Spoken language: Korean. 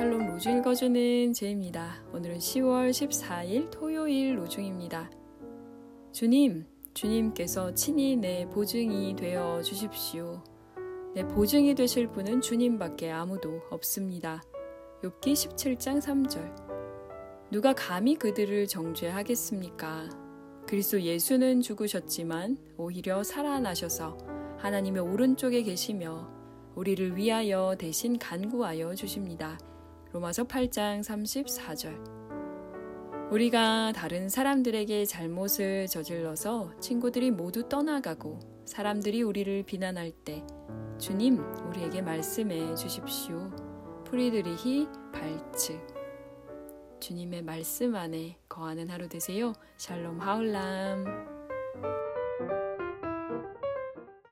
로주 읽어주는 제입니다. 오늘은 10월 14일 토요일 로중입니다. 주님, 주님께서 친히 내 보증이 되어 주십시오. 내 보증이 되실 분은 주님밖에 아무도 없습니다. 욥기 17장 3절. 누가 감히 그들을 정죄하겠습니까? 그리스도 예수는 죽으셨지만 오히려 살아나셔서 하나님의 오른쪽에 계시며 우리를 위하여 대신 간구하여 주십니다. 로마서 8장 34절. 우리가 다른 사람들에게 잘못을 저질러서 친구들이 모두 떠나가고 사람들이 우리를 비난할 때 주님, 우리에게 말씀해 주십시오. 프리드리히 발츠. 주님의 말씀 안에 거하는 하루 되세요. 샬롬 하울람.